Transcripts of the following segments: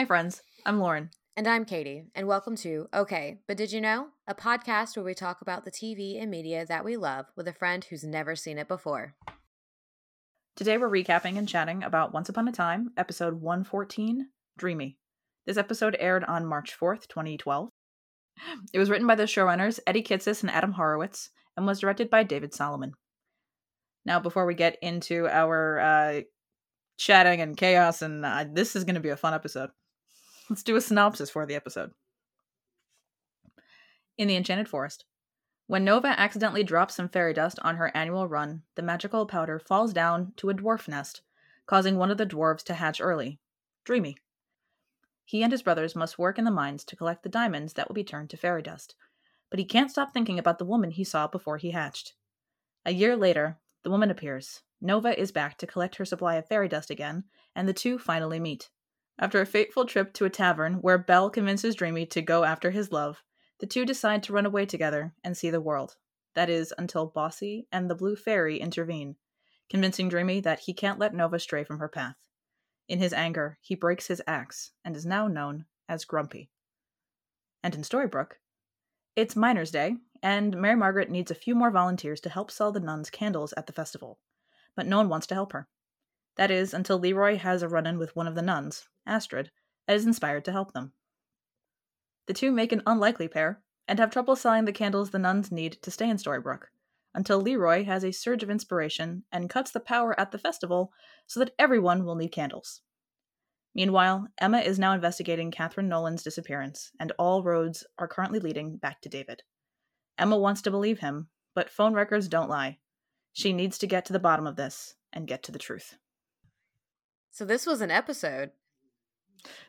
Hi, friends. I'm Lauren. And I'm Katie, and welcome to Okay, but did you know? A podcast where we talk about the TV and media that we love with a friend who's never seen it before. Today we're recapping and chatting about Once Upon a Time, episode 114, Dreamy. This episode aired on March 4th, 2012. It was written by the showrunners Eddie Kitsis and Adam Horowitz and was directed by David Solomon. Now, before we get into our uh, chatting and chaos, and uh, this is going to be a fun episode, let's do a synopsis for the episode. In the Enchanted Forest, when Nova accidentally drops some fairy dust on her annual run, the magical powder falls down to a dwarf nest, causing one of the dwarves to hatch early. Dreamy. He and his brothers must work in the mines to collect the diamonds that will be turned to fairy dust, but he can't stop thinking about the woman he saw before he hatched. A year later, the woman appears. Nova is back to collect her supply of fairy dust again, and the two finally meet. After a fateful trip to a tavern where Belle convinces Dreamy to go after his love, the two decide to run away together and see the world. That is, until Bossy and the Blue Fairy intervene, convincing Dreamy that he can't let Nova stray from her path. In his anger, he breaks his axe and is now known as Grumpy. And in Storybrooke, it's Miners' Day, and Mary Margaret needs a few more volunteers to help sell the nuns candles at the festival, but no one wants to help her. That is, until Leroy has a run in with one of the nuns, Astrid, and is inspired to help them. The two make an unlikely pair, and have trouble selling the candles the nuns need to stay in Storybrooke, until Leroy has a surge of inspiration and cuts the power at the festival so that everyone will need candles. Meanwhile, Emma is now investigating Kathryn Nolan's disappearance, and all roads are currently leading back to David. Emma wants to believe him, but phone records don't lie. She needs to get to the bottom of this and get to the truth. So this was an episode.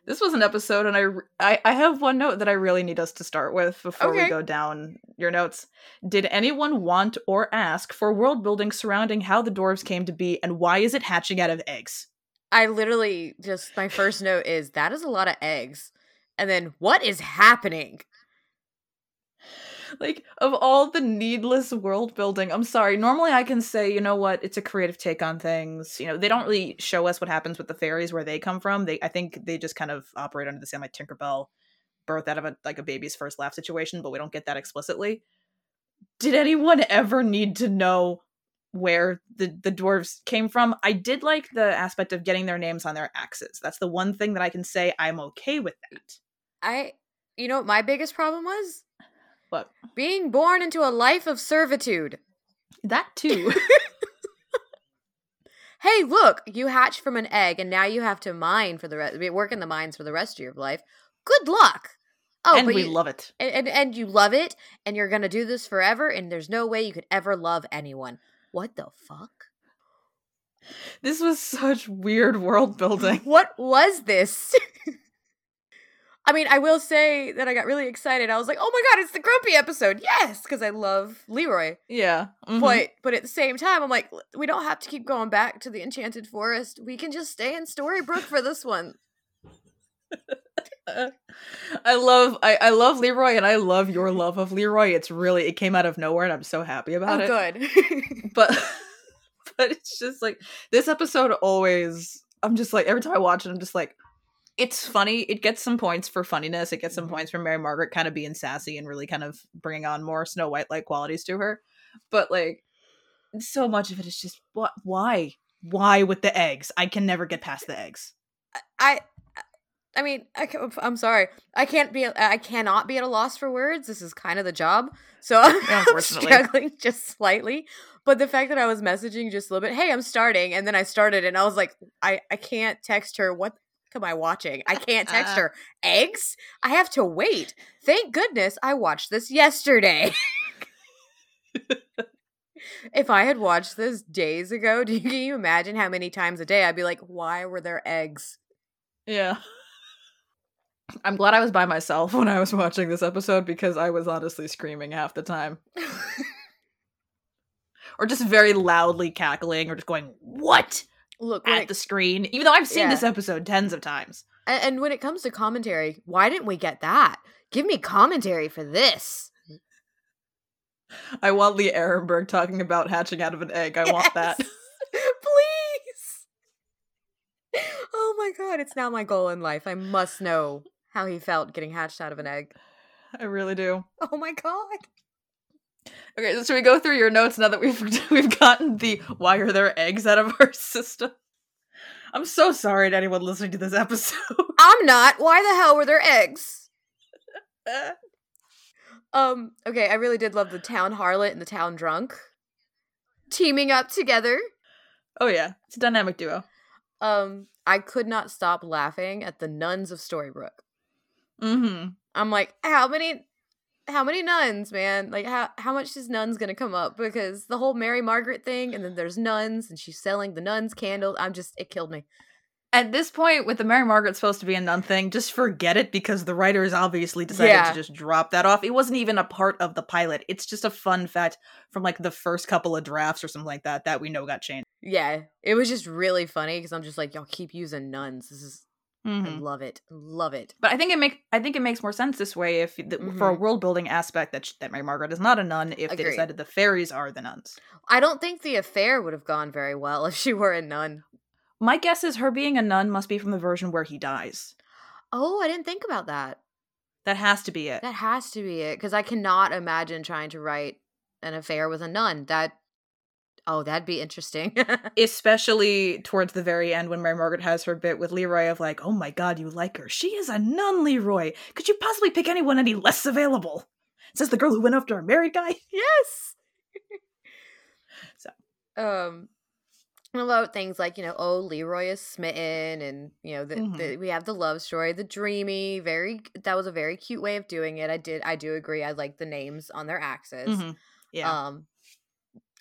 This was an episode, and I, I, I have one note that I really need us to start with before Okay. we go down your notes. Did anyone want or ask for world building surrounding how the dwarves came to be, and why is it hatching out of eggs? I literally just my first note is that is a lot of eggs. And then what is happening? Like of all the needless world building i'm sorry normally i can say you know what it's a creative take on things. You know they don't really show us what happens with the fairies where they come from. They i think they just kind of operate under the same like tinkerbell birth out of a like a baby's first laugh situation but we don't get that explicitly. Did anyone ever need to know where the the dwarves came from? I did like the aspect of getting their names on their axes. That's the one thing that i can say i'm okay with that. I you know what my biggest problem was? What? Being born into a life of servitude. that too Hey, look, you hatched from an egg and now you have to mine for the rest work in the mines for the rest of your life. Good luck. Oh, and but we you, love it and, and and you love it and you're going to do this forever and there's no way you could ever love anyone. What the fuck? This was such weird world building. What was this? I mean, I will say that I got really excited. I was like, "Oh my god, it's the Grumpy episode!" Yes, because I love Leroy. Yeah. mhm. But but at the same time, I'm like, we don't have to keep going back to the Enchanted Forest. We can just stay in Storybrooke for this one. I love I, I love Leroy and I love your love of Leroy. It's really it came out of nowhere and I'm so happy about oh, it. good. But but it's just like this episode always I'm just like every time I watch it I'm just like it's funny. It gets some points for funniness. It gets some Mhm. points for Mary Margaret kind of being sassy and really kind of bringing on more Snow White like qualities to her. But like so much of it is just what why? Why with the eggs? I can never get past the eggs. I I mean, I, I'm sorry. I can't be. I cannot be at a loss for words. This is kind of the job, so I'm Unfortunately. struggling just slightly. But the fact that I was messaging just a little bit, hey, I'm starting, and then I started, and I was like, I I can't text her. What am I watching? I can't text uh-huh. her. Eggs? I have to wait. Thank goodness I watched this yesterday. if I had watched this days ago, do you, can you imagine how many times a day I'd be like, why were there eggs? Yeah. I'm glad I was by myself when I was watching this episode because I was honestly screaming half the time. Or just very loudly cackling or just going, What? Look, at it, the screen. Even though I've seen Yeah. this episode tens of times. and, and when it comes to commentary, why didn't we get that? Give me commentary for this. I want Lee Arenberg talking about hatching out of an egg. I want that. Please. Oh my god, it's now my goal in life. I must know how he felt getting hatched out of an egg. I really do. Oh my god. Okay, so should we go through your notes now that we've we've gotten the why are there eggs out of our system? I'm so sorry to anyone listening to this episode. I'm not. Why the hell were there eggs? um, okay, I really did love the town harlot and the town drunk teaming up together. oh yeah, it's a dynamic duo. Um, I could not stop laughing at the nuns of Storybrooke. Mm-hmm. I'm like, how many how many nuns, man? Like how how much is nuns gonna come up? Because the whole Mary Margaret thing, and then there's nuns, and she's selling the nuns candles. I'm just it killed me. At this point, with the Mary Margaret supposed to be a nun thing, just forget it because the writers obviously decided Yeah. to just drop that off. It wasn't even a part of the pilot. It's just a fun fact from like the first couple of drafts or something like that that we know got changed. Yeah, it was just really funny because I'm just like, y'all keep using nuns. This is I Mhm. love it, love it. But I think it make I think it makes more sense this way if the, for a Mhm. world building aspect that that Mary Margaret is not a nun if they decided the fairies are the nuns. I don't think the affair would have gone very well if she were a nun. My guess is her being a nun must be from the version where he dies. Oh, I didn't think about that. That has to be it. That has to be it because I cannot imagine trying to write an affair with a nun. That oh, that'd be interesting. Especially towards the very end when Mary Margaret has her bit with Leroy of like, "Oh my God, you like her? She is a nun, Leroy. Could you possibly pick anyone any less available?" Says the girl who went after a married guy. yes. So. um, about things like you know, oh, Leroy is smitten, and you know, the, Mhm. the, we have the love story, the dreamy, very. That was a very cute way of doing it. I did, I do agree. I like the names on their axes. Mhm. Yeah. Um,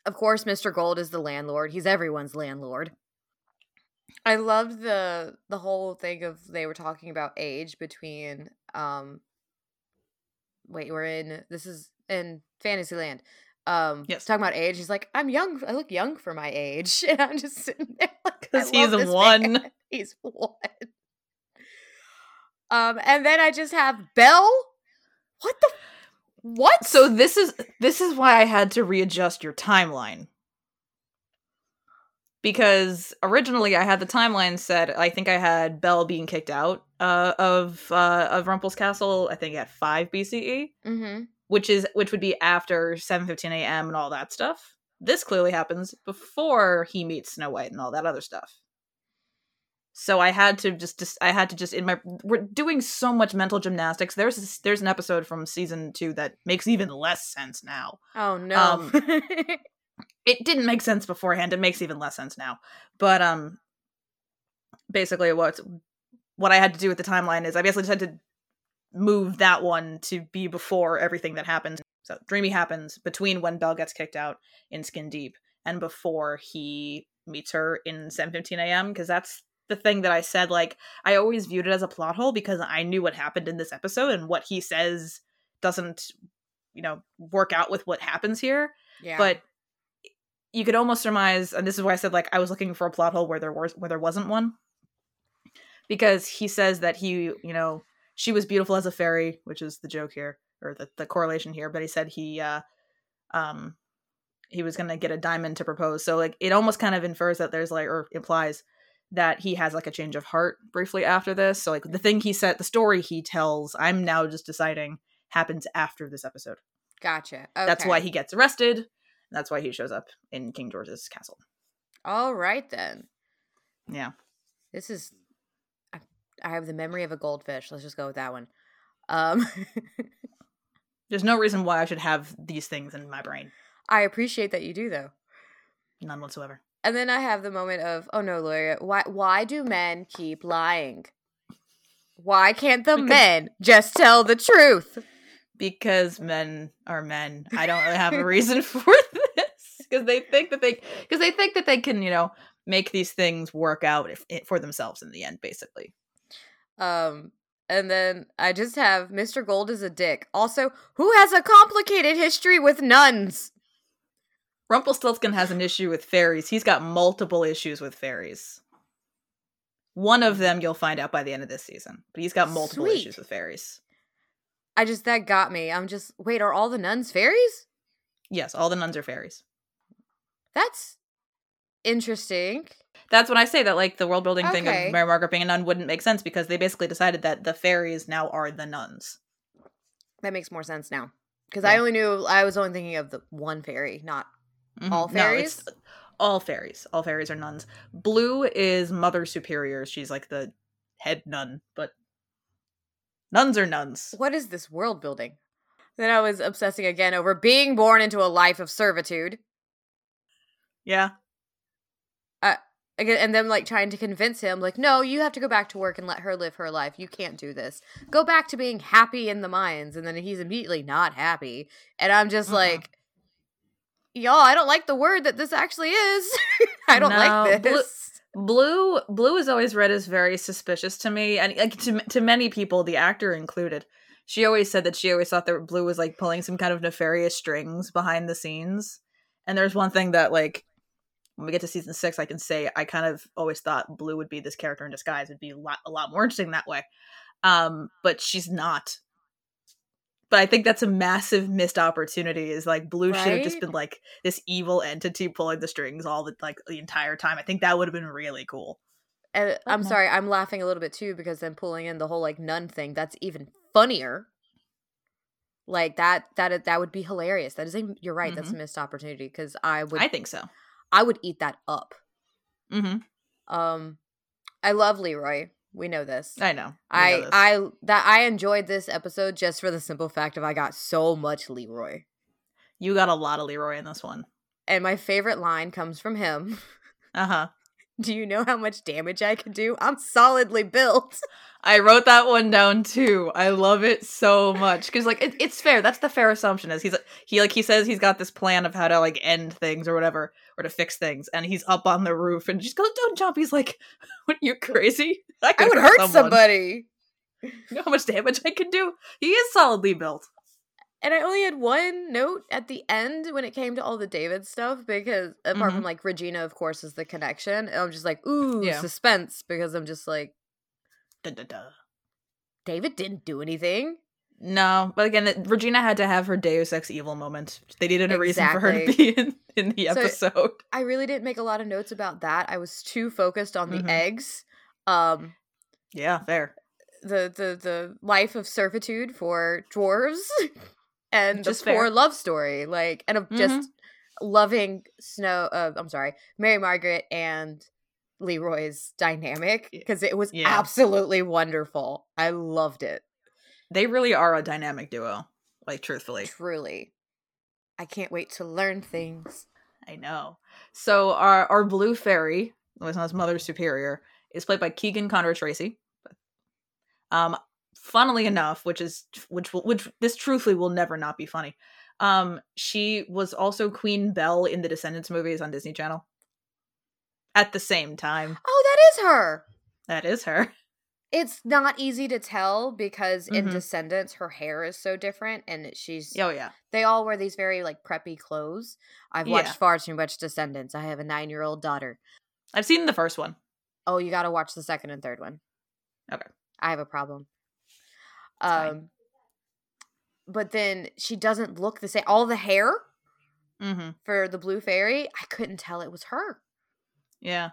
of course, Mr. Gold is the landlord. He's everyone's landlord. I loved the the whole thing of they were talking about age between um wait, we're in this is in Fantasyland. Um Yes. talking about age. He's like, I'm young, I look young for my age. And I'm just sitting there like 'Cause I he's one. man. He's one. Um, and then I just have Belle. What the what? so this is this is why I had to readjust your timeline. Because originally I had the timeline set. I think I had Belle being kicked out uh, of uh, of Rumpel's castle. I think at five BCE, mm-hmm. which is which would be after seven fifteen a.m. and all that stuff. This clearly happens before he meets Snow White and all that other stuff. So I had to just, just I had to just in my we're doing so much mental gymnastics. There's this, there's an episode from season two that makes even less sense now. Oh no. Um, It didn't make sense beforehand. It makes even less sense now. But um, basically what what I had to do with the timeline is I basically just had to move that one to be before everything that happens. So Dreamy happens between when Belle gets kicked out in Skin Deep and before he meets her in 7:15 a.m. because that's the thing that I said like I always viewed it as a plot hole because I knew what happened in this episode and what he says doesn't you know work out with what happens here. Yeah. but you could almost surmise and this is why i said like i was looking for a plot hole where there was where there wasn't one. Because he says that he you know she was beautiful as a fairy which is the joke here or the, the correlation here but he said he uh um he was gonna get a diamond to propose. So like it almost kind of infers that there's like or implies that he has like a change of heart briefly after this so like the thing he said the story he tells i'm now just deciding happens after this episode gotcha. that's why he gets arrested. That's why he shows up in King George's castle. All right then. Yeah. This is. I, I have the memory of a goldfish. Let's just go with that one. Um, There's no reason why I should have these things in my brain. I appreciate that you do though. None whatsoever. And then I have the moment of, oh no, Gloria, why why do men keep lying? Why can't the Because- men just tell the truth? Because men are men. I don't really have a reason for this. Because they think that they because they think that they can, you know, make these things work out if, if, for themselves in the end, basically. Um, and then I just have Mr. Gold is a dick. Also, who has a complicated history with nuns? Rumpelstiltskin has an issue with fairies. He's got multiple issues with fairies. One of them you'll find out by the end of this season, but he's got multiple Sweet. issues with fairies. I just that got me. I'm just wait, are all the nuns fairies? Yes, all the nuns are fairies. That's Interesting. That's when I say that like the world building thing of Mary Margaret being a nun wouldn't make sense because they basically decided that the fairies now are the nuns. That makes more sense now. Because I only knew I was only thinking of the one fairy, not Mhm. all No, fairies. all fairies. All fairies are nuns. Blue is Mother Superior. She's like the head nun, but nuns are nuns. what is this world building? Then I was obsessing again over being born into a life of servitude. Yeah. Again, and then like trying to convince him, like, no, you have to go back to work and let her live her life. You can't do this. Go back to being happy in the mines. And then he's immediately not happy. And I'm just Mhm. like, y'all, I don't like the word that this actually is. I don't No, like blue- this. Blue blue is always read as very suspicious to me and like to to many people, the actor included. She always said that she always thought that Blue was like pulling some kind of nefarious strings behind the scenes. And there's one thing that like when we get to season six, I can say I kind of always thought Blue would be this character in disguise. It'd be a lot a lot more interesting that way. Um, but she's not. But I think that's a massive missed opportunity. Is like Blue should have just been like this evil entity pulling the strings all the like the entire time. I think that would have been really cool. And I'm no. sorry, I'm laughing a little bit too because then pulling in the whole like nun thing, that's even funnier. Like that that that would be hilarious. That is a you're right, that's a missed opportunity because I would Mm-hmm. I think so. I would eat that up. Mm-hmm. Um I love Leroy. We know this. I know. We I know. I that I enjoyed this episode just for the simple fact of I got so much Leroy. you got a lot of Leroy in this one. And my favorite line comes from him. Uh huh. Do you know how much damage I can do? I'm solidly built. I wrote that one down too. I love it so much because like it, it's fair. That's the fair assumption. Is he's he like he says he's got this plan of how to like end things or whatever or to fix things, and he's up on the roof and just goes, "Don't jump." He's like, "What? You crazy? I could would hurt someone. somebody. You know how much damage I can do? He is solidly built. And I only had one note at the end when it came to all the David stuff because apart from like Regina, of course, is the connection. And I'm just like, ooh, Yeah. suspense because I'm just like, Dun, dun, dun. David didn't do anything. No, but again, it- Regina had to have her Deus Ex Evil moment. They needed a reason for her to be in, in the So- episode. I really didn't make a lot of notes about that. I was too focused on the Mhm. eggs. Um yeah, fair. the the the life of servitude for dwarves and just the poor fair. love story like and of just loving snow uh, i'm sorry mary margaret and leroy's dynamic because it was Yeah. absolutely wonderful i loved it They really are a dynamic duo. Like truthfully. truly i can't wait to learn things I know. So our our blue fairy, was known as Mother Superior, is played by Keegan Connor Tracy. Um, funnily enough, which is which will which this truthfully will never not be funny. Um, she was also Queen Belle in the Descendants movies on Disney Channel. At the same time, oh that is her that is her. it's not easy to tell because in Mhm. descendants her hair is so different and she's Oh yeah, they all wear these very like preppy clothes. I've Yeah. watched far too much Descendants. I have a nine year old daughter. I've seen the first one. Oh, you got to watch the second and third one. Okay. I have a problem. Um, but then she doesn't look the same. All the hair Mm-hmm. for the blue fairy, I couldn't tell it was her. Yeah.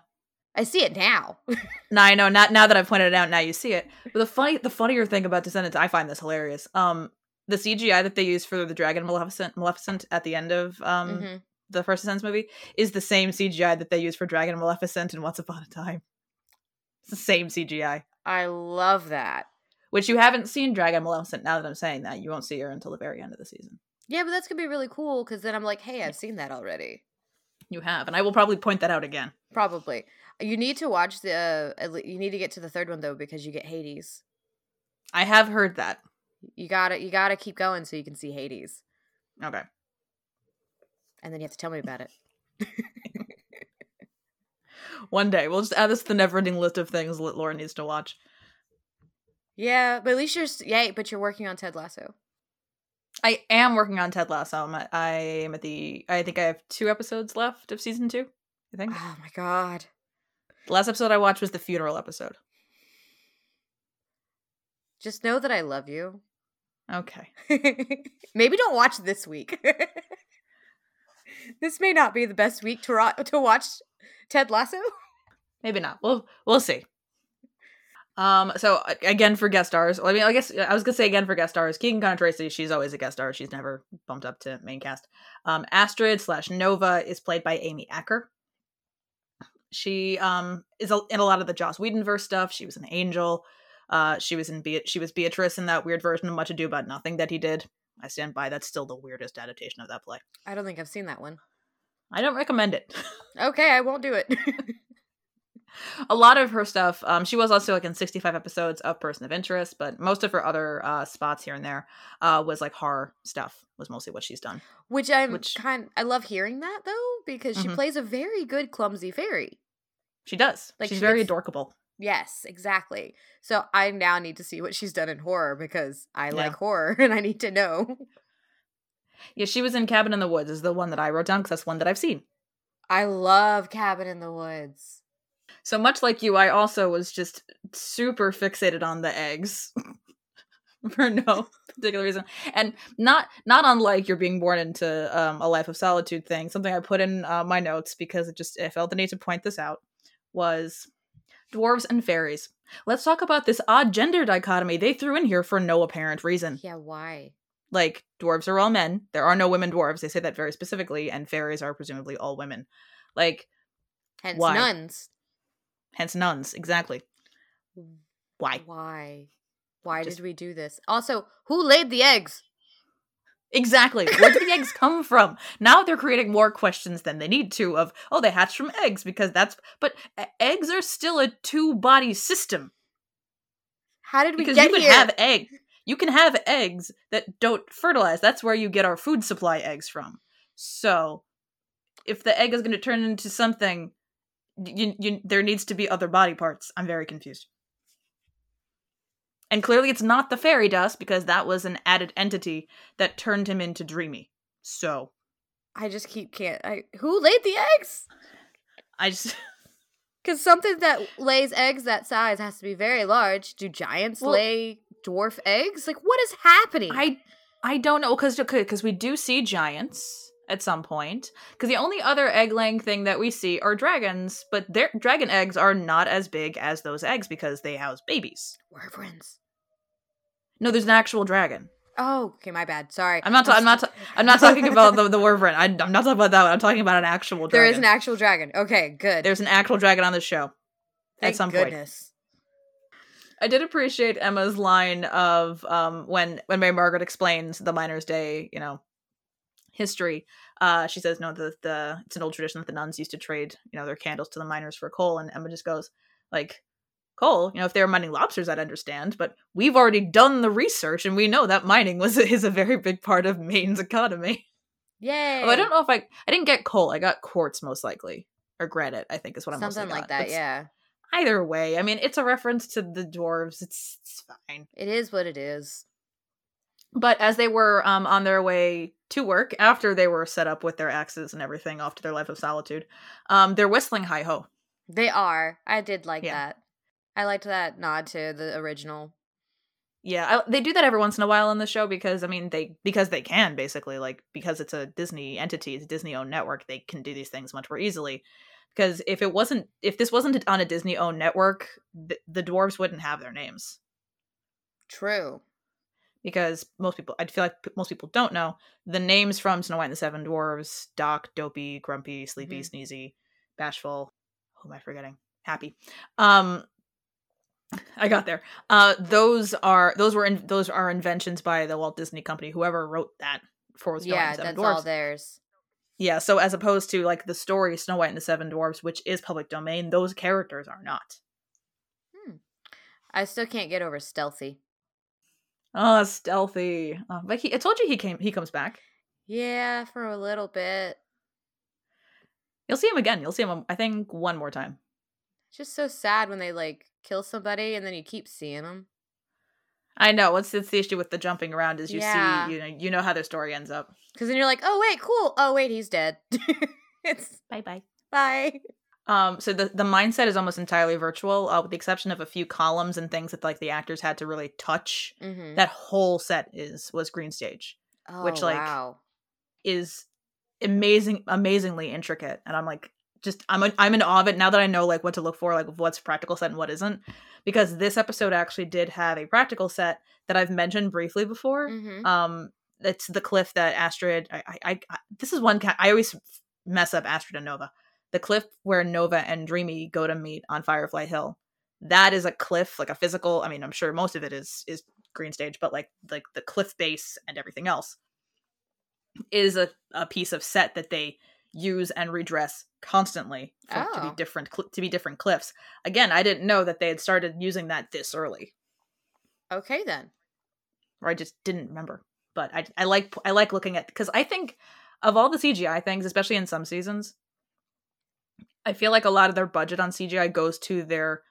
I see it now. No, I know. Not now that I've pointed it out, now you see it. But the funny, the funnier thing about Descendants, I find this hilarious. Um, the CGI that they use for the dragon Maleficent, Maleficent at the end of um Mhm. the first Descendants movie is the same CGI that they use for Dragon Maleficent in Once Upon a Time. It's the same CGI. I love that. Which you haven't seen Dragon Maleficent. Now that I'm saying that, you won't see her until the very end of the season. Yeah, but that's gonna be really cool because then I'm like, hey, I've seen that already. You have, and I will probably point that out again. Probably. You need to watch the. Uh, you need to get to the third one though because you get Hades. I have heard that. You gotta. You gotta keep going so you can see Hades, Okay. and then you have to tell me about it. One day we'll just add this to the never-ending list of things that Laura needs to watch. Yeah, but at least you're. Yeah, but you're working on Ted Lasso. I am working on Ted Lasso. I'm at, I am at the. I think I have two episodes left of season two. I think Oh my god. the last episode I watched was the funeral episode. Just know that I love you. Okay. Maybe don't watch this week. this may not be the best week to ro- to watch Ted Lasso? Maybe not. We'll we'll see. Um. So again for guest stars. I mean, I guess I was gonna say again for guest stars. Keegan Connor Tracy. She's always a guest star. She's never bumped up to main cast. Um. Astrid slash Nova is played by Amy Acker. She um is a, in a lot of the Joss Whedonverse stuff. She was an angel. Uh. She was in Be- she was Beatrice in that weird version of Much Ado About Nothing that he did. I stand by. That's still the weirdest adaptation of that play. I don't think I've seen that one. I don't recommend it. Okay, I won't do it. a lot of her stuff um she was also like in 65 episodes of person of interest but most of her other uh spots here and there uh was like horror stuff was mostly what she's done Which I'm Which- kind I love hearing that though, because she Mhm. plays a very good clumsy fairy. she does Like, she's she very adorable Yes, exactly. So I now need to see what she's done in horror because I Yeah. like horror and I need to know. yeah she was in cabin in the woods is the one that i wrote down because that's one that i've seen I love Cabin in the Woods. So much like you i also was just super fixated on the eggs for no particular reason and not not unlike you're being born into um, a life of solitude thing something i put in uh, my notes because it just i felt the need to point this out was dwarves and fairies let's talk about this odd gender dichotomy they threw in here for no apparent reason Yeah, why? like dwarves are all men there are no women dwarves they say that very specifically and fairies are presumably all women like Hence Why? nuns. Hence nuns exactly why Why? Why Just- did we do this? Also, who laid the eggs? Exactly. Where did the eggs come from? Now they're creating more questions than they need to of, oh, they hatched from eggs because that's but eggs are still a two body system. How did we Because get you can here? have egg you can have eggs that don't fertilize. That's where you get our food supply eggs from. So if the egg is going to turn into something you, you, there needs to be other body parts. I'm very confused. And clearly it's not the fairy dust because that was an added entity that turned him into Dreamy. So I just keep can't. I who laid the eggs? I just Because something that lays eggs that size has to be very large. Do giants Well- lay dwarf eggs? Like, what is happening? I I don't know because because we do see giants at some point. Because the only other egg laying thing that we see are dragons, but their dragon eggs are not as big as those eggs because they house babies. Wyverns. No, there's an actual dragon. Oh, okay, my bad. Sorry. I'm not. Ta- I'm not. Ta- I'm not talking about the the. I, I'm not talking about that. One. I'm talking about an actual There dragon. is an actual dragon. Okay, good. There's an actual dragon on the show. Thank at some point. goodness. I did appreciate Emma's line of um, when when Mary Margaret explains the Miners' Day, you know, history. Uh, she says, "No, the the it's an old tradition that the nuns used to trade, you know, their candles to the miners for coal." And Emma just goes, "Like coal? You know, if they were mining lobsters, I'd understand, but we've already done the research, and we know that mining was is a very big part of Maine's economy." Yay. Oh, I don't know if I I didn't get coal. I got quartz most likely or granite. I think is what I'm Something like that, yeah. Either way, I mean, it's a reference to the dwarves. It's it's fine. It is what it is. But as they were um, on their way to work, after they were set up with their axes and everything off to their life of solitude, um, they're whistling hi ho. They are. I did like Yeah. that. I liked that nod to the original. Yeah, I, they do that every once in a while on the show because I mean they because they can basically like because it's a Disney entity, it's a Disney owned network, they can do these things much more easily. Because if it wasn't if this wasn't on a Disney owned network, th- the dwarves wouldn't have their names. True. Because most people I feel like most people don't know the names from Snow White and the Seven Dwarves, Doc, Dopey, Grumpy, Sleepy, Mhm. Sneezy, Bashful, who am I forgetting? Happy. Um I got there. Uh those are those were in, those are inventions by the Walt Disney Company, whoever wrote that for Snow White yeah, and the Seven that's Dwarves. all theirs. Yeah, so as opposed to like the story Snow White and the Seven Dwarves, which is public domain, those characters are not. I still can't get over stealthy. Oh, stealthy. Uh, oh, but he, I told you he came. He comes back. Yeah, for a little bit. You'll see him again. You'll see him. Um, I think one more time. It's just so sad when they like kill somebody and then you keep seeing them. I know. What's it's the issue with the jumping around is you Yeah. see, you know, you know how their story ends up. Because then you're like, oh wait, cool. Oh wait, he's dead. it's Bye bye. bye. Um, so the the mindset is almost entirely virtual, uh, with the exception of a few columns and things that like the actors had to really touch. Mm-hmm. That whole set is was green stage. Oh, which, like, wow. Is amazing, amazingly intricate, and I'm like, just I'm a, I'm in awe of it now that I know like what to look for, like what's practical set and what isn't. Because this episode actually did have a practical set that I've mentioned briefly before. Mhm. Um, it's the cliff that Astrid. I, I, I, I this is one. ca- I always mess up Astrid and Nova. The cliff where Nova and Dreamy go to meet on Firefly Hill. That is a cliff, like a physical. I mean, I'm sure most of it is is green stage, but like like the cliff base and everything else is a, a piece of set that they use and redress constantly for, to be Oh. different cl- to be different cliffs. Again, I didn't know that they had started using that this early Okay then. or I just didn't remember. But I I like I like looking at because I think of all the CGI things, especially in some seasons, I feel like a lot of their budget on CGI goes to their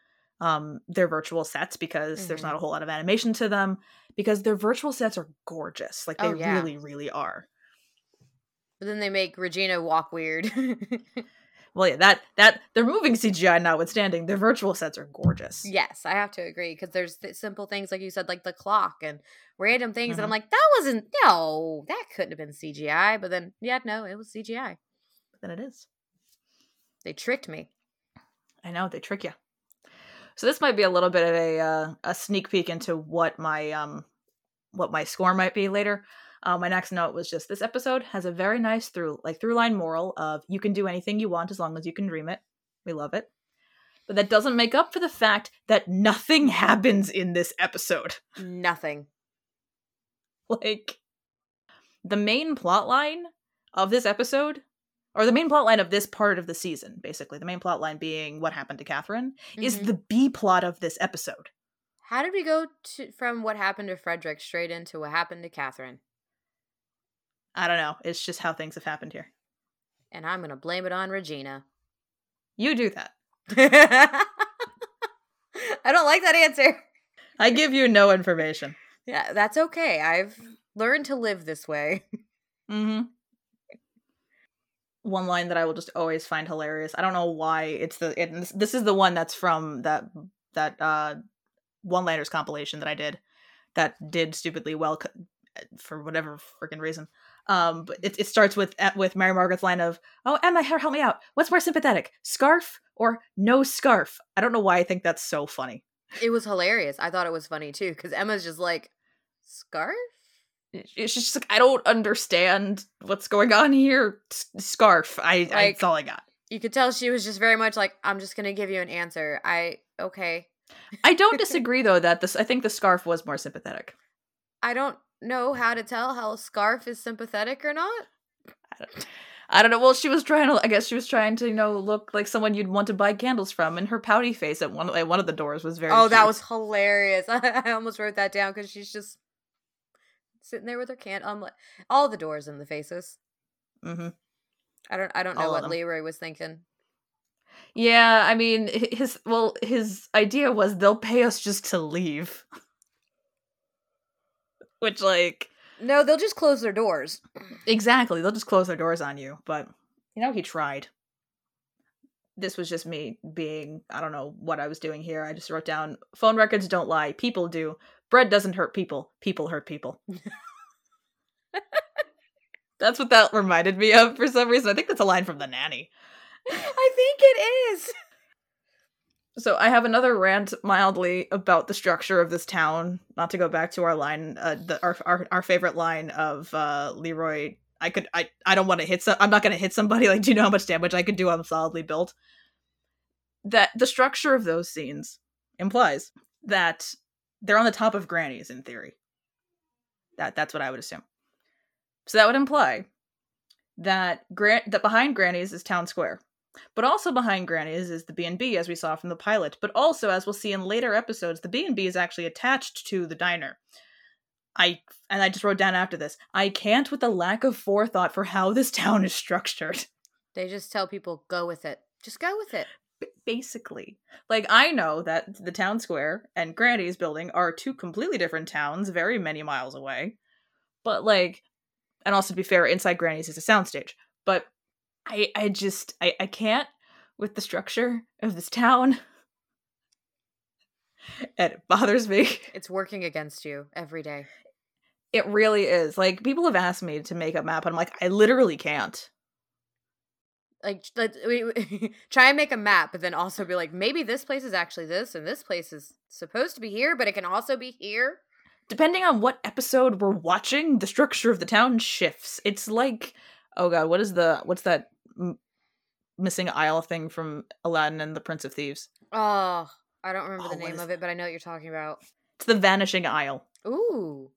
um their virtual sets because there's Mhm. not a whole lot of animation to them because their virtual sets are gorgeous. Like they Oh, yeah. really really are. But then they make Regina walk weird. Well, yeah, that that they're moving CGI notwithstanding, their virtual sets are gorgeous. yes, I have to agree because there's th- simple things like you said, like the clock and random things, and I'm Mhm. like, that wasn't no, that couldn't have been CGI. But then, yeah, no, it was CGI. But then it is. They tricked me. I know they trick you. So this might be a little bit of a uh, a sneak peek into what my um what my score might be later. Uh, my next note was just this episode has a very nice through like through line moral of you can do anything you want as long as you can dream it. We love it. But that doesn't make up for the fact that nothing happens in this episode. Nothing. like the main plot line of this episode or the main plot line of this part of the season basically the main plot line being what happened to kathryn is Mhm. the b plot of this episode How did we go to from what happened to Frederick straight into what happened to Kathryn? i don't know it's just how things have happened here And I'm gonna blame it on Regina. you do that I don't like that answer. i give you no information Yeah, that's okay. I've learned to live this way. mm-hmm one line that i will just always find hilarious. I don't know why it's the it, this, is the one that's from that that uh one liners compilation that i did that did stupidly well for whatever freaking reason. Um but it, it starts with uh, with mary margaret's line of oh emma help me out. What's more sympathetic scarf or no scarf? I don't know why i think that's so funny. It was hilarious. I thought it was funny too because Emma's just like, scarf? It's just like i don't understand what's going on here S- scarf i, I Like- that's all i got You could tell she was just very much like, I'm just gonna give you an answer. I okay. I don't disagree though that this I think the scarf was more sympathetic. I don't know how to tell how a scarf is sympathetic or not. I don't, I don't know. Well, she was trying to I guess she was trying to, you know, look like someone you'd want to buy candles from and her pouty face at one at one of the doors was very oh, that was hilarious. I almost wrote that down because she's just sitting there with her can. Um, all the doors in the faces. Mm-hmm. I don't. I don't know All what. Leroy was thinking. Yeah, I mean his well his idea was they'll pay us just to leave. Which like No, they'll just close their doors. exactly, they'll just close their doors on you, but you know he tried. This was just me being I don't know what I was doing here. I just wrote down phone records don't lie, people do. Bread doesn't hurt people, people hurt people. That's what that reminded me of for some reason. I think that's a line from the nanny. I think it is. So I have another rant mildly about the structure of this town. Not to go back to our line, uh, the, our, our our favorite line of uh, Leroy. I could I I don't want to hit some. I'm not going to hit somebody. Like, do you know how much damage I could do? I'm solidly built. That the structure of those scenes implies that they're on the top of grannies in theory. That that's what I would assume. So that would imply that Grant that behind grannies is town square. But also behind Granny's is the B&B as we saw from the pilot, but also as we'll see in later episodes, the B&B is actually attached to the diner. I and I just wrote down after this, I can't with the lack of forethought for how this town is structured. They just tell people go with it. Just go with it. B- Basically, like I know that the town square and Granny's building are two completely different towns, very many miles away. But like, and also to be fair, inside Granny's is a soundstage. But I, I just, I, I can't with the structure of this town, and it bothers me. It's working against you every day. It really is. Like people have asked me to make a map, and I'm like, I literally can't. Like let we, we- try and make a map, but then also be like, maybe this place is actually this, and this place is supposed to be here, but it can also be here. Depending on what episode we're watching, the structure of the town shifts. It's like, oh god, what is the what's that m- missing aisle thing from Aladdin and the Prince of Thieves? Oh, I don't remember Oh, the name of it, but I know what you're talking about. It's the Vanishing Isle. Ooh,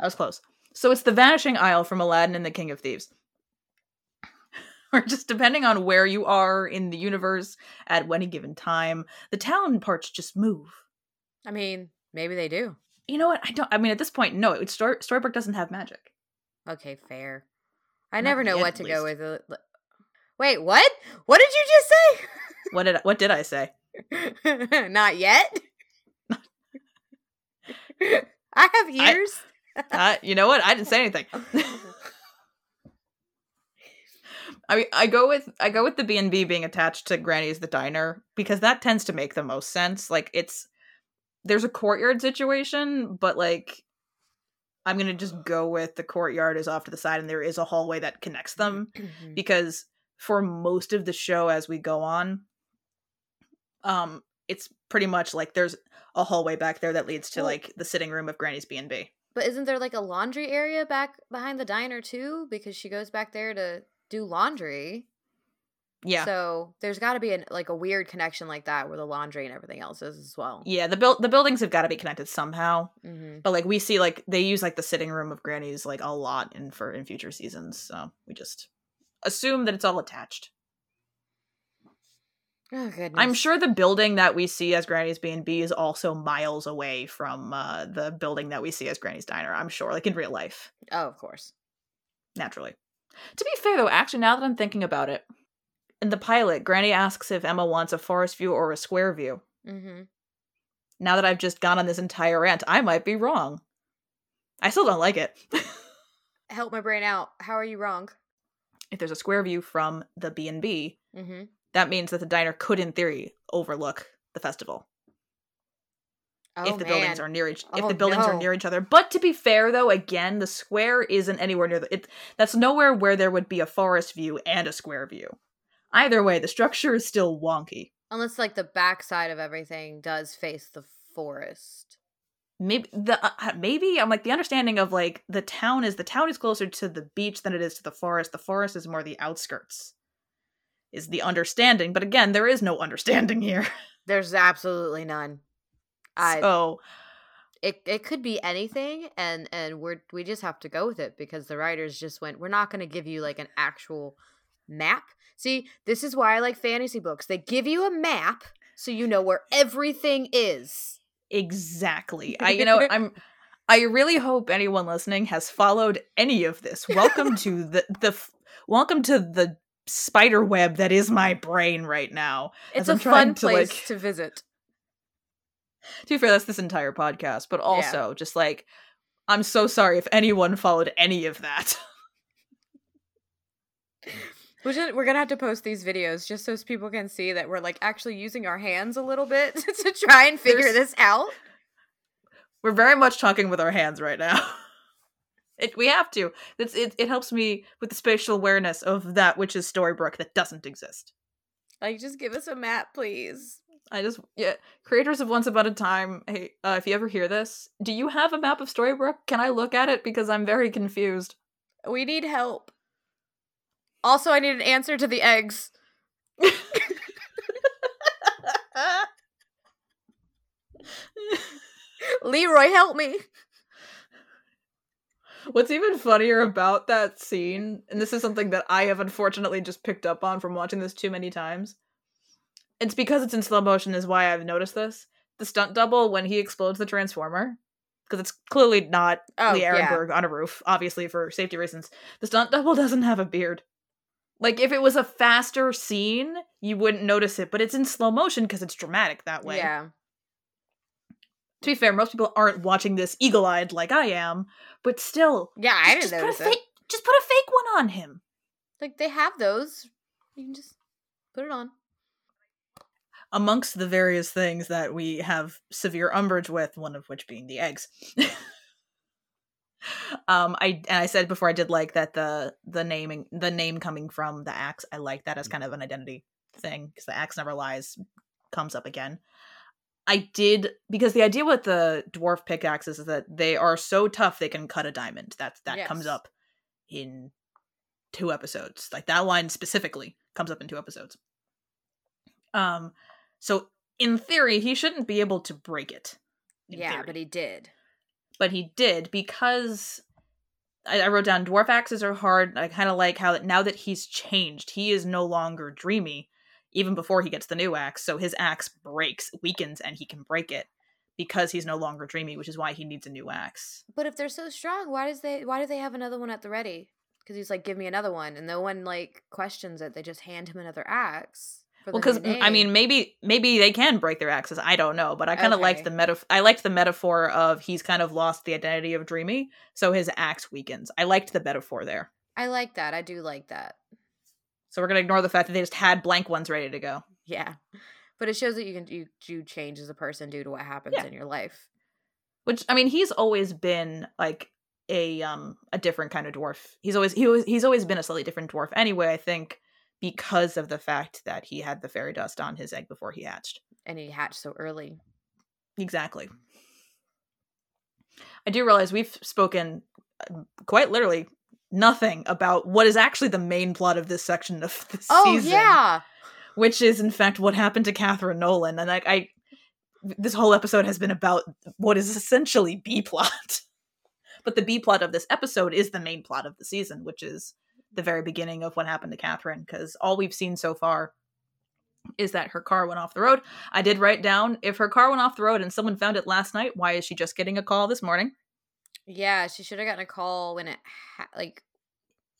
I was close. So it's the Vanishing Isle from Aladdin and the King of Thieves. or just depending on where you are in the universe at any given time, the town parts just move. I mean, maybe they do. You know what? I don't. I mean, at this point, no. It's Story, Storybrooke doesn't have magic. Okay, fair. I Not never know yet, what to go with. Wait, what? What did you just say? What did I, What did I say? Not yet. I have ears. Uh, you know what? I didn't say anything. I mean, I go with I go with the B and B being attached to Granny's the diner because that tends to make the most sense. Like it's there's a courtyard situation, but like I'm gonna just go with the courtyard is off to the side and there is a hallway that connects them Mhm. because for most of the show as we go on, um, it's pretty much like there's a hallway back there that leads to like the sitting room of Granny's B and B. But isn't there like a laundry area back behind the diner too? Because she goes back there to do laundry. Yeah. So there's got to be an, like a weird connection like that where the laundry and everything else is as well. Yeah, the build the buildings have got to be connected somehow. Mm-hmm. But like we see like they use like the sitting room of Granny's like a lot in for in future seasons. So we just assume that it's all attached. Oh goodness. I'm sure the building that we see as Granny's B&B is also miles away from uh the building that we see as Granny's Diner. I'm sure like in real life, Oh, of course. naturally. To be fair though, actually now that I'm thinking about it, in the pilot, Granny asks if Emma wants a forest view or a square view. Mm-hmm. Now that I've just gone on this entire rant, I might be wrong. I still don't like it. Help my brain out. How are you wrong? if there's a square view from the B&B, Mm-hmm. that means that the diner could in theory overlook the festival Oh, if the man. buildings are near each if Oh, the buildings are near each other. But to be fair though, again, the square isn't anywhere near the it that's nowhere where there would be a forest view and a square view. Either way, the structure is still wonky. Unless like the backside of everything does face the forest. Maybe the uh, maybe I'm like the understanding of like the town is the town is closer to the beach than it is to the forest. The forest is more the outskirts. Is the understanding, but again, there is no understanding here. There's absolutely none. I so it it could be anything and and we're we just have to go with it because the writers just went we're not going to give you like an actual map. See, this is why I like fantasy books. They give you a map so you know where everything is. Exactly. I you know I'm I really hope anyone listening has followed any of this. Welcome to the the welcome to the spider web that is my brain right now. It's a fun to, place like- to visit. To be fair, that's this entire podcast, but also just like I'm so sorry if anyone followed any of that. We're, we're gonna have to post these videos just so people can see that we're like actually using our hands a little bit to try and figure There's- this out. We're very much talking with our hands right now. It, we have to. It's, it, it helps me with the spatial awareness of that which is Storybrooke that doesn't exist. Like, just give us a map, please. I just yeah, creators of Once Upon a Time. Hey, uh, if you ever hear this, do you have a map of Storybrooke? Can I look at it because I'm very confused. We need help. Also, I need an answer to the eggs. Leroy, help me. What's even funnier about that scene, and this is something that I have unfortunately just picked up on from watching this too many times. It's because it's in slow motion, is why I've noticed this. The stunt double when he explodes the transformer, because it's clearly not Oh, Lee yeah. On a roof, obviously for safety reasons. The stunt double doesn't have a beard. Like if it was a faster scene, you wouldn't notice it, but it's in slow motion because it's dramatic that way. Yeah. To be fair, most people aren't watching this eagle-eyed like I am, but still, Yeah, I just, didn't just notice put a it. fake, just put a fake one on him. Like, they have those. You can just put it on. Amongst the various things that we have severe umbrage with, one of which being the eggs. um, I and I said before I did like that the the naming the name coming from the axe. I like that as kind of an identity thing because the axe never lies comes up again. I did because the idea with the dwarf pickaxes is that they are so tough they can cut a diamond. That's that comes up in two episodes. Like that line specifically comes up in two episodes. Um, so in theory, he shouldn't be able to break it. yeah, theory. but he did. but he did because I, I wrote down dwarf axes are hard. I kind of like how that now that he's changed, he is no longer dreamy, even before he gets the new axe. So his axe breaks, weakens, and he can break it because he's no longer dreamy, which is why he needs a new axe. But if they're so strong, why does they why do they have another one at the ready? Because he's like, give me another one, and no one like questions it. They just hand him another axe. Well, because I mean, maybe maybe they can break their axes. I don't know, but I kind of liked the meta. I liked the metaphor of he's kind of lost the identity of dreamy, so his axe weakens. I liked the metaphor there. I like that. I do like that. So we're gonna ignore the fact that they just had blank ones ready to go. Yeah, but it shows that you can you do change as a person due to what happens Yeah. in your life. which i mean he's always been like a um a different kind of dwarf he's always he was he's always been a slightly different dwarf anyway i think because of the fact that he had the fairy dust on his egg before he hatched And he hatched so early. exactly i do realize we've spoken uh, quite literally nothing about what is actually the main plot of this section of the Oh season yeah, which is in fact what happened to Kathryn Nolan. And I, I this whole episode has been about what is essentially B plot. but the B plot of this episode is the main plot of the season, which is the very beginning of what happened to Kathryn, because all we've seen so far is that her car went off the road. I did write down if her car went off the road and someone found it last night, why is she just getting a call this morning? yeah. She should have gotten a call when it ha- like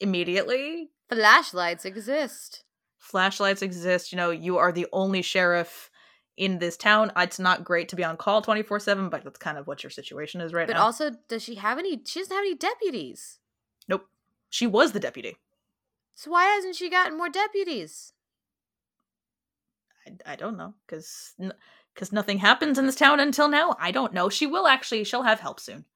Immediately, flashlights exist. flashlights exist. You know, you are the only sheriff in this town. It's not great to be on call 24 7, but that's kind of what your situation is right But now. But also, does she have any? She doesn't have any deputies. nope. She was the deputy. So why hasn't she gotten more deputies? I, I don't know because because nothing happens in this town until now. I don't know. She will actually. She'll have help soon.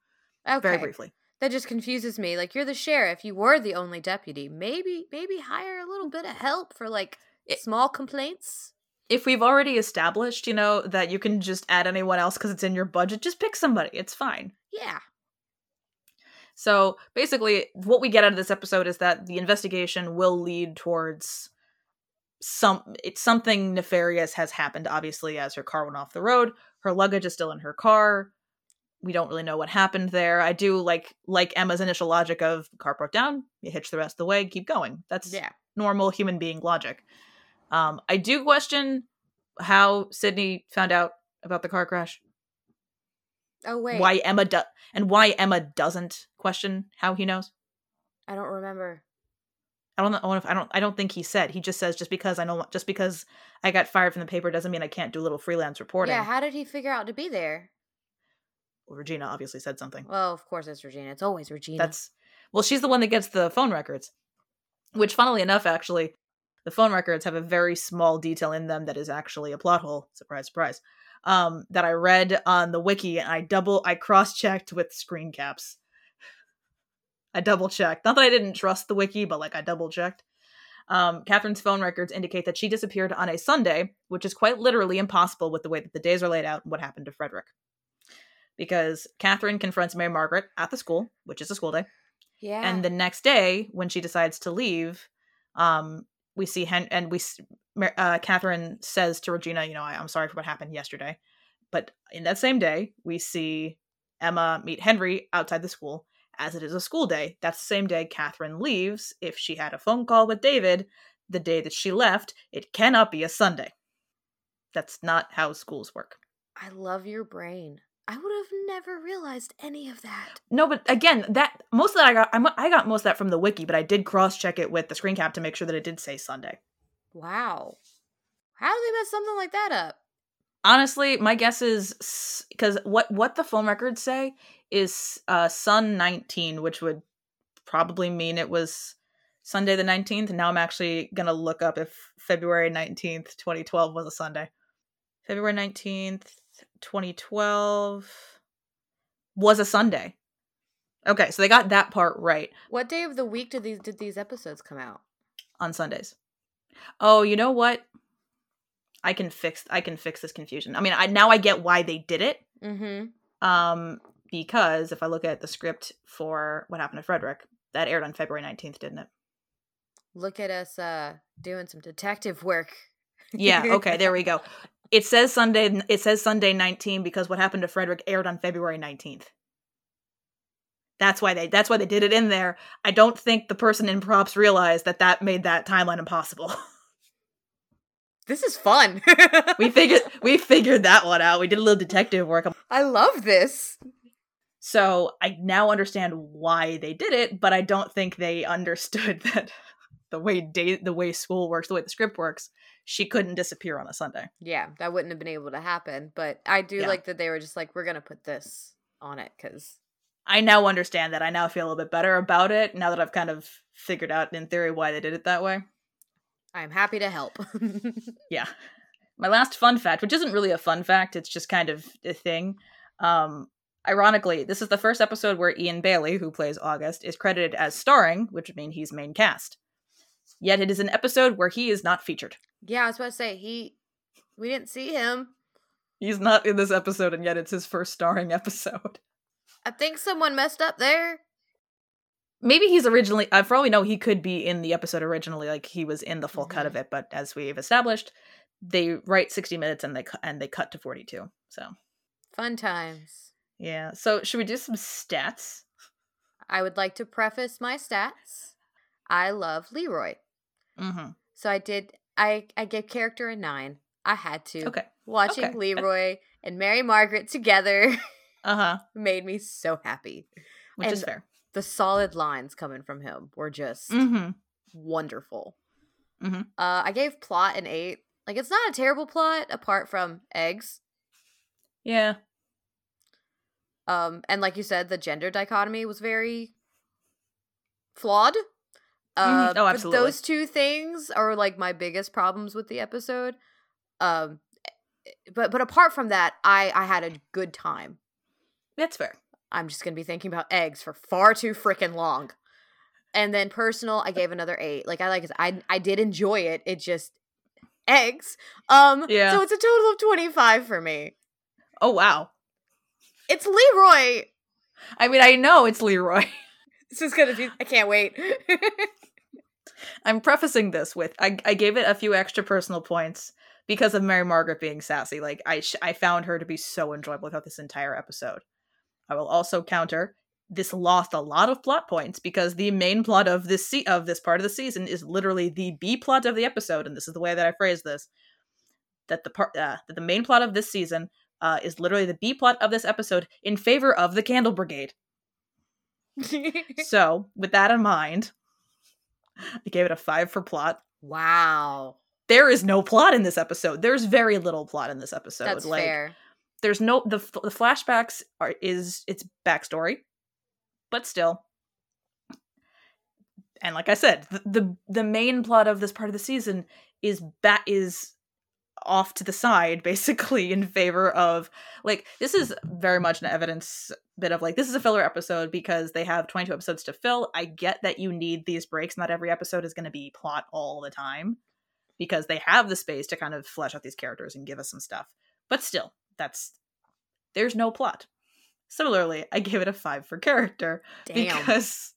Okay, Very briefly. that just confuses me. Like you're the sheriff, you were the only deputy. Maybe, maybe hire a little bit of help for like It- small complaints. If we've already established, you know, that you can just add anyone else because it's in your budget, just pick somebody. It's fine. Yeah, So basically, what we get out of this episode is that the investigation will lead towards some. It's something nefarious has happened. Obviously, as her car went off the road, her luggage is still in her car. We don't really know what happened there. I do like like Emma's initial logic of car broke down, you hitch the rest of the way, keep going. That's yeah. normal human being logic. Um, I do question how Sidney found out about the car crash Oh wait, why Emma do- and why Emma doesn't question how he knows. I don't remember. I don't know I don't- I don't I don't think he said. He just says just because I know just because I got fired from the paper doesn't mean I can't do a little freelance reporting. Yeah, how did he figure out to be there? well, Regina obviously said something. Well, of course it's Regina. It's always Regina. That's well, she's the one that gets the phone records. Which funnily enough actually the phone records have a very small detail in them that is actually a plot hole. Surprise, surprise. Um, that I read on the wiki and I double I cross-checked with screen caps. I double checked. Not that I didn't trust the wiki, but like I double checked. Um, Kathryn's phone records indicate that she disappeared on a Sunday, which is quite literally impossible with the way that the days are laid out and what happened to Frederick. Because Kathryn confronts Mary Margaret at the school, which is a school day. yeah. And the next day, when she decides to leave, um, we see Hen- and we uh, Kathryn says to Regina, "You know, I- I'm sorry for what happened yesterday." But in that same day, we see Emma meet Henry outside the school, as it is a school day. That's the same day Kathryn leaves. If she had a phone call with David the day that she left, it cannot be a Sunday. That's not how schools work. I love your brain. I would have never realized any of that. No, but again, that most of that I got I got most of that from the wiki, but I did cross check it with the screen cap to make sure that it did say Sunday. Wow. How do they mess something like that up? Honestly, my guess is because what what the phone records say is uh Sun 19, which would probably mean it was Sunday the 19th. Now I'm actually gonna look up if February 19th, 2012 was a Sunday. February 19th, 2012 was a Sunday. Okay, so they got that part right What day of the week did these did these episodes come out? on Sundays. Oh, you know what? I can fix I can fix this confusion. I mean, I now I get why they did it. Mm-hmm. Um because if I look at the script for what happened to Frederick, that aired on February 19th, didn't it? Look at us uh doing some detective work. Yeah, okay, there we go. It says Sunday it says Sunday 19 because what happened to Frederick aired on February 19th. That's why they that's why they did it in there. I don't think the person in props realized that that made that timeline impossible. This is fun. we figured we figured that one out. We did a little detective work. I love this. So I now understand why they did it, but I don't think they understood that the way day the way school works, the way the script works, she couldn't disappear on a Sunday. Yeah, that wouldn't have been able to happen. But I do Yeah. like that they were just like, we're gonna put this on it because I now understand that. I now feel a little bit better about it now that I've kind of figured out in theory why they did it that way. I'm happy to help. Yeah. My last fun fact, which isn't really a fun fact, it's just kind of a thing. Um, ironically, this is the first episode where Eion Bailey, who plays August, is credited as starring, which would mean he's main cast. Yet it is an episode where he is not featured. yeah, I was about to say he. We didn't see him. He's not in this episode, and yet it's his first starring episode. I think someone messed up there. Maybe he's originally, uh, for all we know, he could be in the episode originally, like he was in the full cut of it. But as we've established, they write sixty minutes and they cu- and they cut to forty two. So Fun times. yeah. So should we do some stats? I would like to preface my stats. I love Leroy. Mm-hmm. So I did I I gave character a 9. I had to. Okay. Watching okay. Leroy and Mary Margaret together Uh huh. made me so happy. Which is fair. The solid lines coming from him were just Mm-hmm. wonderful. Mhm. Uh, I gave plot an 8. Like it's not a terrible plot apart from eggs. Yeah. Um, and like you said, the gender dichotomy was very flawed. Uh, Mhm. Oh, but absolutely. Those two things are like my biggest problems with the episode. Um, but but apart from that, I I had a good time. That's fair. I'm just gonna be thinking about eggs for far too freaking long. And then personal, I gave another eight. Like I like. I I did enjoy it. It just eggs. Um, Yeah. So it's a total of twenty five for me. Oh wow. It's Leroy. I mean, I know it's Leroy. This is gonna be. I can't wait. I'm prefacing this with I, I gave it a few extra personal points because of Mary Margaret being sassy. Like I sh- I found her to be so enjoyable throughout this entire episode. I will also counter this lost a lot of plot points because the main plot of this se- of this part of the season is literally the B plot of the episode, and this is the way that I phrase this. That the part uh, that the main plot of this season uh, is literally the B plot of this episode in favor of the Candle Brigade. So, with that in mind, I gave it a five for plot. wow, There is no plot in this episode. There's very little plot in this episode. that's like, fair. There's no the the flashbacks are is its backstory, but still. And like I said, the, the the main plot of this part of the season is bat is off to the side basically in favor of like this is very much an evidence bit of like this is a filler episode because they have 22 episodes to fill. I get that you need these breaks. Not every episode is going to be plot all the time because they have the space to kind of flesh out these characters and give us some stuff. But still that's there's no plot similarly i give it a five for character Damn. because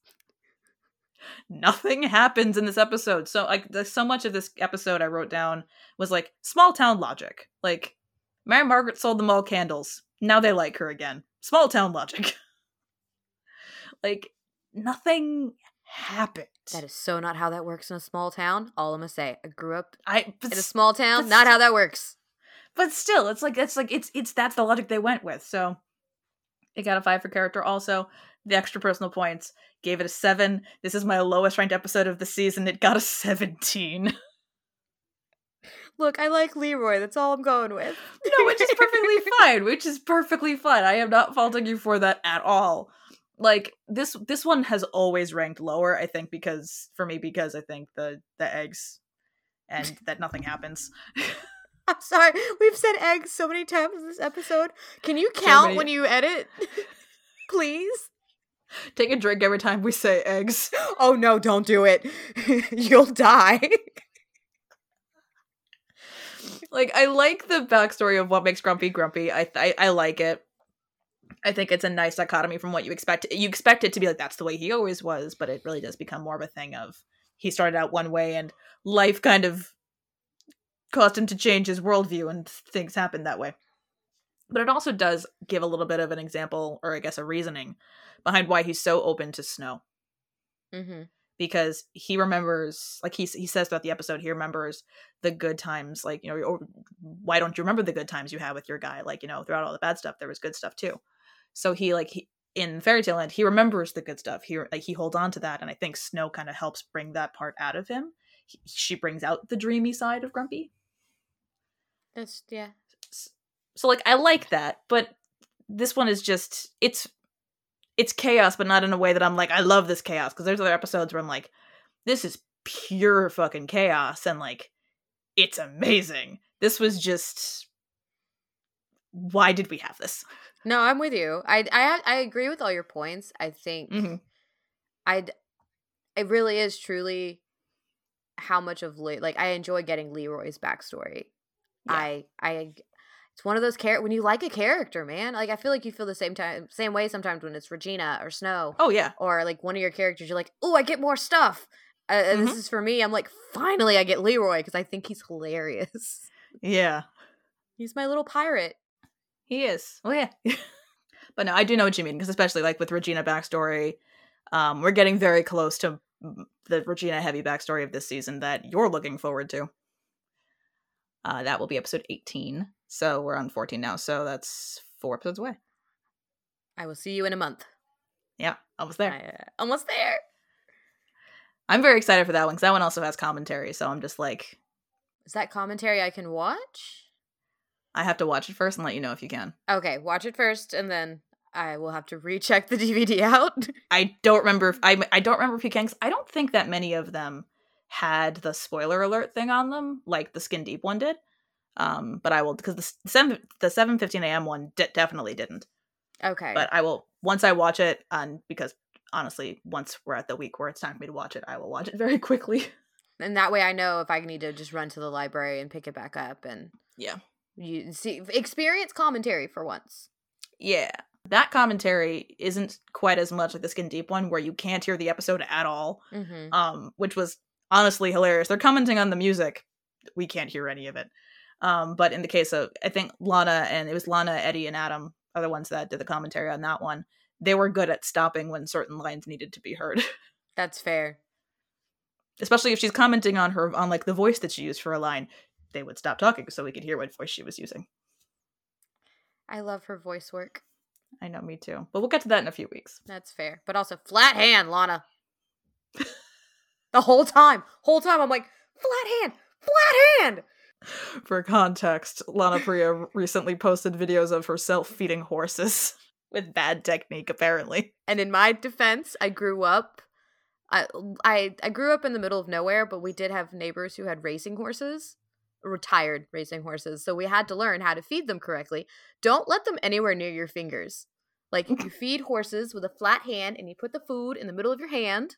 nothing happens in this episode. So like so much of this episode I wrote down was like small town logic. Like Mary Margaret sold them all candles. Now they like her again. Small town logic. like nothing happened. that is so not how that works in a small town. All I'm gonna say, I grew up I in a small town. Not how that works. But still it's like it's like it's it's that's the logic they went with. So it got a five for character also. The extra personal points gave it a seven. This is my lowest ranked episode of the season. It got a 17. Look, I like Leroy. That's all I'm going with. No, which is perfectly fine. Which is perfectly fine. I am not faulting you for that at all. Like this, this one has always ranked lower. I think because for me, because I think the the eggs and that nothing happens. I'm sorry. We've said eggs so many times in this episode. Can you So count many- when you edit? Please? Take a drink every time we say eggs. oh no, don't do it. You'll die. like I like the backstory of what makes Grumpy grumpy. I, I I like it. I think it's a nice dichotomy from what you expect. You expect it to be like that's the way he always was, but it really does become more of a thing of he started out one way and life kind of caused him to change his worldview and things happened that way. But it also does give a little bit of an example, or I guess a reasoning, behind why he's so open to snow. Mm-hmm. Because he remembers, like he he says throughout the episode, he remembers the good times. Like you know, or why don't you remember the good times you had with your guy? Like you know, throughout all the bad stuff, there was good stuff too. So he like he, in Fairy Tale Land, he remembers the good stuff. He like he holds on to that, and I think Snow kind of helps bring that part out of him. He, she brings out the dreamy side of Grumpy. That's yeah. So like I like that, but this one is just it's it's chaos, but not in a way that I'm like I love this chaos because there's other episodes where I'm like this is pure fucking chaos and like it's amazing. This was just why did we have this? No, I'm with you. I I I agree with all your points. I think Mm-hmm. I it really is truly how much of Le- like I enjoy getting Leroy's backstory. Yeah. I I it's one of those char- when you like a character, man. Like I feel like you feel the same time same way sometimes when it's Regina or Snow Oh yeah. or like one of your characters you're like, "Oh, I get more stuff." Uh, and This Mhm. is for me. I'm like, "Finally I get Leroy because I think he's hilarious." Yeah. He's my little pirate. He is. Oh yeah. but no, I do know what you mean because especially like with Regina backstory, um, we're getting very close to the Regina heavy backstory of this season that you're looking forward to. Uh, that will be episode 18. So we're on 14 now. So that's four episodes away. I will see you in a month. Yeah, almost there. I, uh, almost there. I'm very excited for that one because that one also has commentary. So I'm just like, Is that commentary I can watch? I have to watch it first and let you know if you can. Okay, watch it first, and then I will have to recheck the DVD out. I don't remember if I I don't remember if you can. 'cause I don't think that many of them had the spoiler alert thing on them, like the Skin Deep one did. Um, but I will because the seven the seven fifteen a.m. one de- definitely didn't. okay, But I will once I watch it, and because honestly, once we're at the week where it's time for me to watch it, I will watch it very quickly. and that way I know if I need to just run to the library and pick it back up and Yeah. you see experience commentary for once. Yeah. That commentary isn't quite as much like the Skin Deep one, where you can't hear the episode at all. Mm-hmm. um, which was honestly hilarious. They're commenting on the music. We can't hear any of it. Um, but in the case of, I think Lana and it was Lana, Eddie, and Adam are the ones that did the commentary on that one. They were good at stopping when certain lines needed to be heard, That's fair. especially if she's commenting on her on like the voice that she used for a line. They would stop talking so we could hear what voice she was using. I love her voice work. I know, me too. But we'll get to that in a few weeks. That's fair. But also flat hand, Lana. the whole time. Whole time I'm like, flat hand, flat hand. For context, Lana Parrilla recently posted videos of herself feeding horses with bad technique, apparently. And in my defense, I grew up I, I I grew up in the middle of nowhere, but we did have neighbors who had racing horses, retired racing horses. So we had to learn how to feed them correctly. Don't let them anywhere near your fingers. Like if you feed horses with a flat hand and you put the food in the middle of your hand.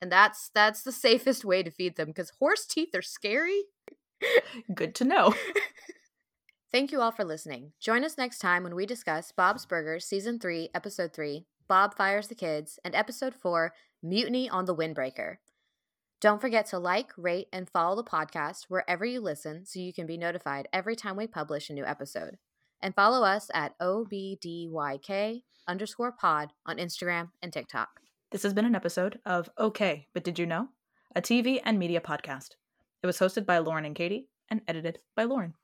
And that's that's the safest way to feed them because horse teeth are scary. Good to know. Thank you all for listening. Join us next time when we discuss Bob's Burgers Season 3, Episode 3, Bob Fires the Kids, and Episode 4, Mutiny on the Windbreaker. Don't forget to like, rate, and follow the podcast wherever you listen so you can be notified every time we publish a new episode. And follow us at OBDYK underscore pod on Instagram and TikTok. This has been an episode of Okay, but Did You Know? A TV and media podcast. It was hosted by Lauren and Katie and edited by Lauren.